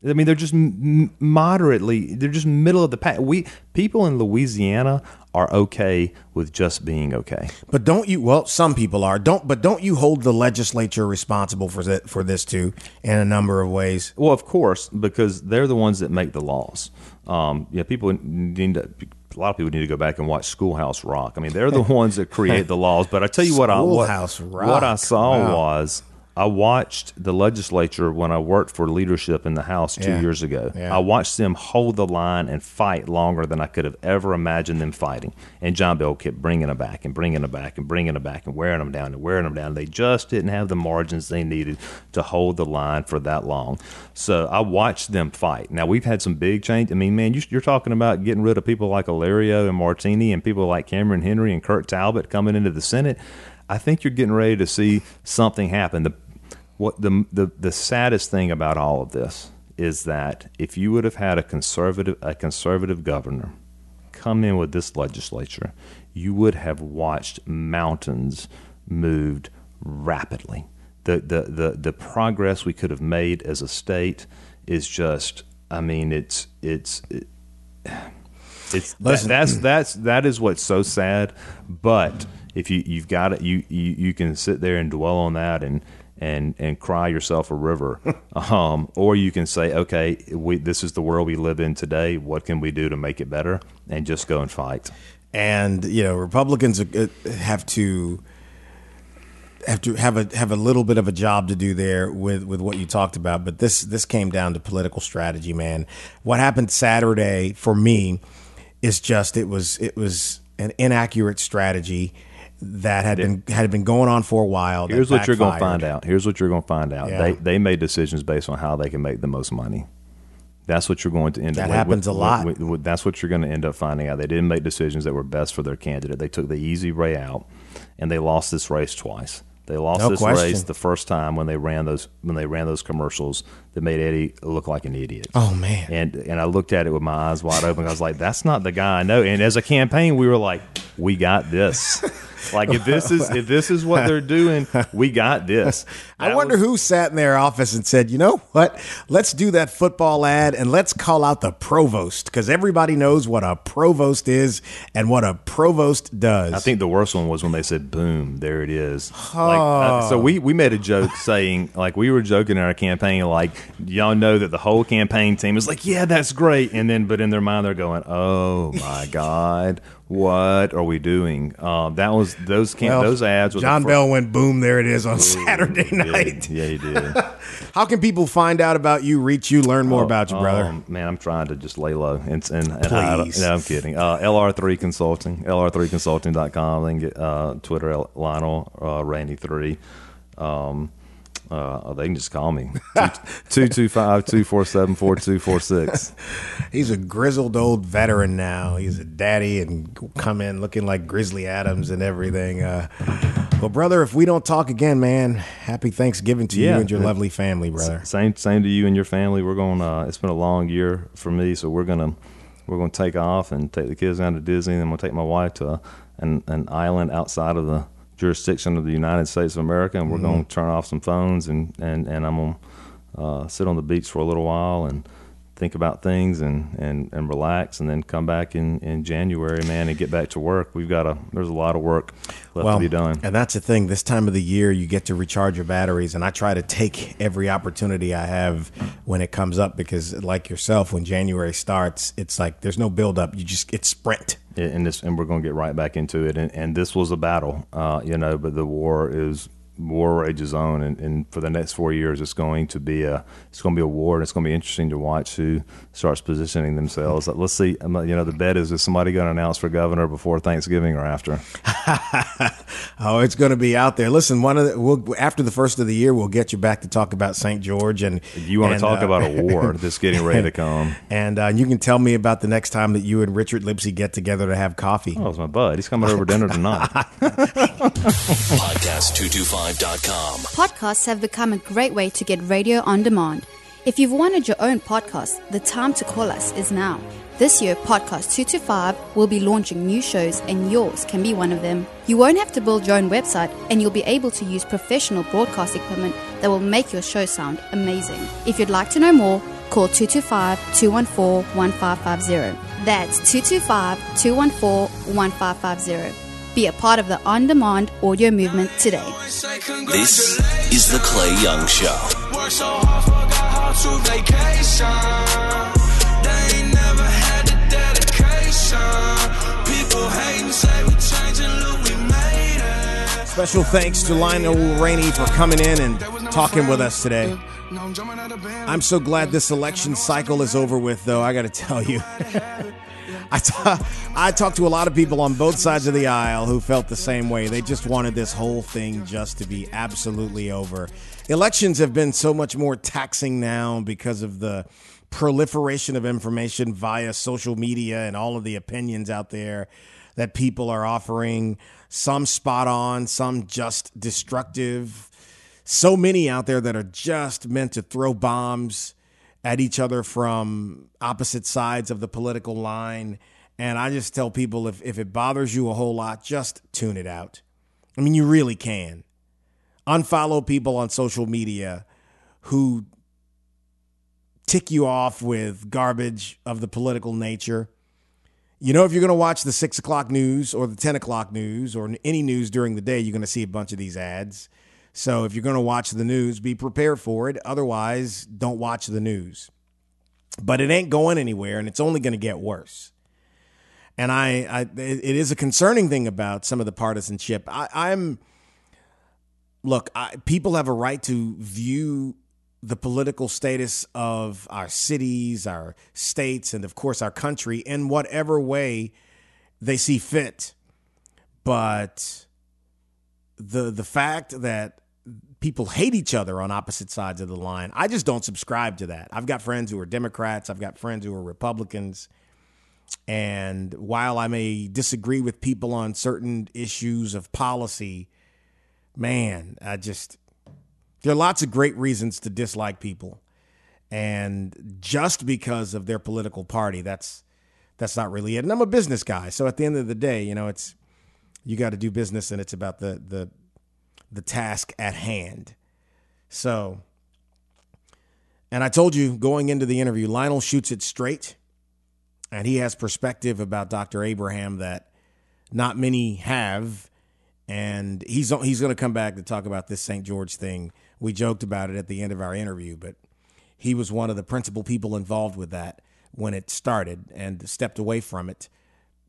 I mean, they're just moderately. They're just middle of the pack. We people in Louisiana are okay with just being okay. But don't you? Well, some people are. Don't. But don't you hold the legislature responsible for that for this too in a number of ways? Well, of course, because they're the ones that make the laws. Um, yeah, people need to. A lot of people need to go back and watch Schoolhouse Rock. I mean, they're the ones that create the laws. But I tell you what, I what, what I saw Wow. was I watched the legislature when I worked for leadership in the House two Yeah. years ago. Yeah. I watched them hold the line and fight longer than I could have ever imagined them fighting. And John Bel kept bringing them back and bringing them back and bringing them back and wearing them down and wearing them down. They just didn't have the margins they needed to hold the line for that long. So I watched them fight. Now we've had some big change. I mean, man, you, you're talking about getting rid of people like Alario and Martiny and people like Cameron Henry and Kirk Talbot coming into the Senate. I think you're getting ready to see something happen. The what the, the the saddest thing about all of this is that if you would have had a conservative a conservative governor come in with this legislature, you would have watched mountains moved rapidly. The the the, the progress we could have made as a state is just I mean it's it's it, It's that, that's that's that is what's so sad. But if you you've got it, you you you can sit there and dwell on that and and and cry yourself a river, um, or you can say, okay, we this is the world we live in today. What can we do to make it better? And just go and fight. and you know Republicans uh, have to have to have a have a little bit of a job to do there with with what you talked about. But this this came down to political strategy, man. What happened Saturday for me is just it was it was an inaccurate strategy that had been had been going on for a while. Here's what you're going to find out. Here's what you're going to find out. Yeah. They they made decisions based on how they can make the most money. That's what you're going to end That up. happens a lot. with- with- that's what you're going to end up finding out. They didn't make decisions that were best for their candidate. They took the easy way out, and they lost this race twice. They lost No this question. race the first time when they ran those when they ran those commercials that made Eddie look like an idiot. Oh, man. And and I looked at it with my eyes wide open. I was like, "That's not the guy I know." And as a campaign, we were like, "We got this." like if this is if this is what they're doing, we got this. I wonder was- who sat in their office and said, "You know what? Let's do that football ad and let's call out the provost because everybody knows what a provost is and what a provost does." I think the worst one was when they said "boom," there it is. Like, uh, so we we made a joke saying like we were joking in our campaign like y'all know that the whole campaign team is like yeah that's great and then but in their mind they're going oh my god what are we doing? Um, that was those camp Well, those ads. Were John Bel went boom. There it is on Saturday night. Yeah, he did. How can people find out about you, reach you, learn more about you, brother? Um, man, I'm trying to just lay low and and, and. Please. No, I'm kidding. Uh, LR3 Consulting, LR3Consulting.com. They can get uh, Twitter Lionel uh, Randy three. Um, uh, they can just call me 225 247 4246. He's a grizzled old veteran now. He's a daddy and come in looking like Grizzly Adams and everything. Uh, well, brother, if we don't talk again, man, happy Thanksgiving to Yeah. you and your lovely family, brother. Same same to you and your family. We're going. Uh, it's been a long year for me, so we're gonna we're gonna take off and take the kids down to Disney, and I'm gonna take my wife to an an island outside of the jurisdiction of the United States of America, and we're Mm-hmm. gonna turn off some phones and and and I'm gonna uh, sit on the beach for a little while and think about things and, and, and relax and then come back in, in January, man, and get back to work. We've got a there's a lot of work left to be done. And that's the thing. This time of the year, you get to recharge your batteries, and I try to take every opportunity I have when it comes up because, like yourself, when January starts, it's like there's no build up. You just it's sprint. and this and we're going to get right back into it and, and this was a battle uh, you know but the war is war rages on and, and for the next four years it's going to be a it's going to be a war and it's going to be interesting to watch who starts positioning themselves let's see you know the bet is is somebody going to announce for governor before thanksgiving or after Oh, it's going to be out there. Listen, one of the, we'll, after the first of the year, we'll get you back to talk about St. George and you want to talk uh, about a war that's getting ready to come And uh, you can tell me about the next time that you and Richard Lipsey get together to have coffee. oh it's my bud he's coming over dinner tonight Podcast225.com. Podcasts have become a great way to get radio on demand. If you've wanted your own podcast, the time to call us is now. This year, Podcast 225 will be launching new shows, and yours can be one of them. You won't have to build your own website, and you'll be able to use professional broadcast equipment that will make your show sound amazing. If you'd like to know more, call 225 214 1550. That's 225 214 1550. Be a part of the on demand audio movement today. This is The Clay Young Show. Work so hard, forgot how to vacation. They ain't never had the dedication. People hating, say we changing, look, we made it. Special thanks to Lionel Rainey for coming in and talking with us today. I'm so glad this election cycle is over with, though. I got to tell you. I ta- I talked to a lot of people on both sides of the aisle who felt the same way. They just wanted this whole thing just to be absolutely over. Elections have been so much more taxing now because of the proliferation of information via social media and all of the opinions out there that people are offering. Some spot on, some just destructive. So many out there that are just meant to throw bombs at each other from opposite sides of the political line. And I just tell people if, if it bothers you a whole lot, just tune it out. I mean, you really can. Unfollow people on social media who tick you off with garbage of the political nature. You know, if you're going to watch the six o'clock news or the 10 o'clock news or any news during the day, you're going to see a bunch of these ads. So if you're going to watch the news, be prepared for it. Otherwise, don't watch the news. But it ain't going anywhere and it's only going to get worse. And I, I, it is a concerning thing about some of the partisanship. I, I'm, look, I, people have a right to view the political status of our cities, our states, and of course our country in whatever way they see fit. But the the fact that people hate each other on opposite sides of the line, I just don't subscribe to that. I've got friends who are Democrats, I've got friends who are Republicans. And while I may disagree with people on certain issues of policy, man, I just there are lots of great reasons to dislike people. And just because of their political party, that's that's not really it. And I'm a business guy, so at the end of the day, you know, it's you got to do business and it's about the the the task at hand. So and I told you going into the interview, Lionel shoots it straight and he has perspective about Dr. Abraham that not many have and he's he's going to come back to talk about this St. George thing we joked about it at the end of our interview, but he was one of the principal people involved with that when it started and stepped away from it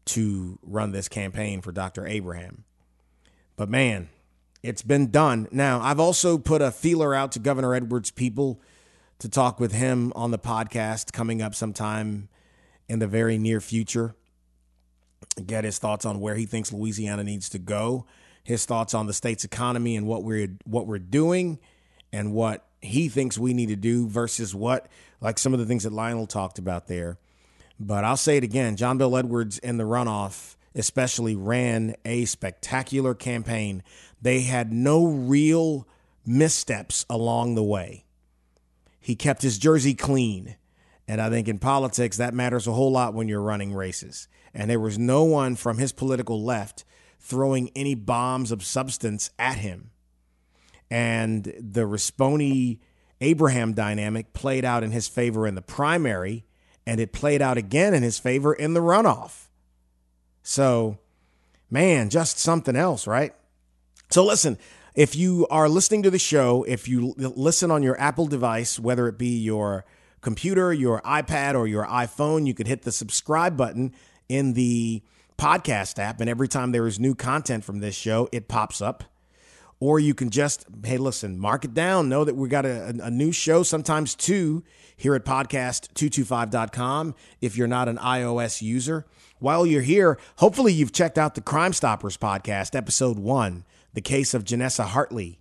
to run this campaign for Dr. Abraham. But man, it's been done. Now, I've also put a feeler out to Governor Edwards' people to talk with him on the podcast coming up sometime in the very near future. Get his thoughts on where he thinks Louisiana needs to go, his thoughts on the state's economy and what we're what we're doing and what he thinks we need to do versus what, like some of the things that Lionel talked about there. But I'll say it again John Bel Edwards in the runoff, especially, ran a spectacular campaign. They had no real missteps along the way. He kept his jersey clean. And I think in politics, that matters a whole lot when you're running races. And there was no one from his political left throwing any bombs of substance at him and the Rispone Abraham dynamic played out in his favor in the primary, and it played out again in his favor in the runoff. So, man, just something else, right? So, listen, if you are listening to the show, if you listen on your Apple device, whether it be your computer, your iPad, or your iPhone, you could hit the subscribe button in the podcast app. And every time there is new content from this show, it pops up or you can just, hey, listen, mark it down. Know that we got a, a new show, sometimes two, here at podcast225.com if you're not an iOS user. While you're here, hopefully you've checked out the Crime Stoppers podcast, episode one, the case of Janessa Hartley.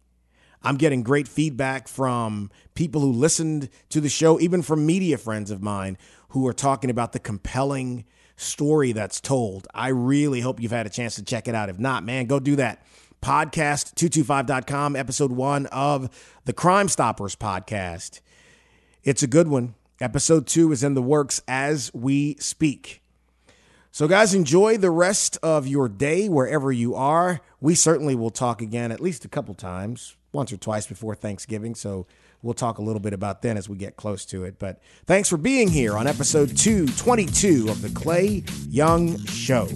I'm getting great feedback from people who listened to the show, even from media friends of mine who are talking about the compelling story that's told. I really hope you've had a chance to check it out. If not, man, go do that podcast225.com, episode one of the Crime Stoppers podcast. It's a good one. Episode two is in the works as we speak. So, guys, enjoy the rest of your day wherever you are. We certainly will talk again at least a couple times, once or twice before Thanksgiving. So, we'll talk a little bit about then as we get close to it. But thanks for being here on episode 222 of The Clay Young Show.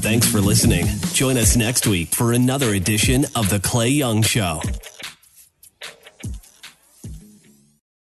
Thanks for listening. Join us next week for another edition of The Clay Young Show.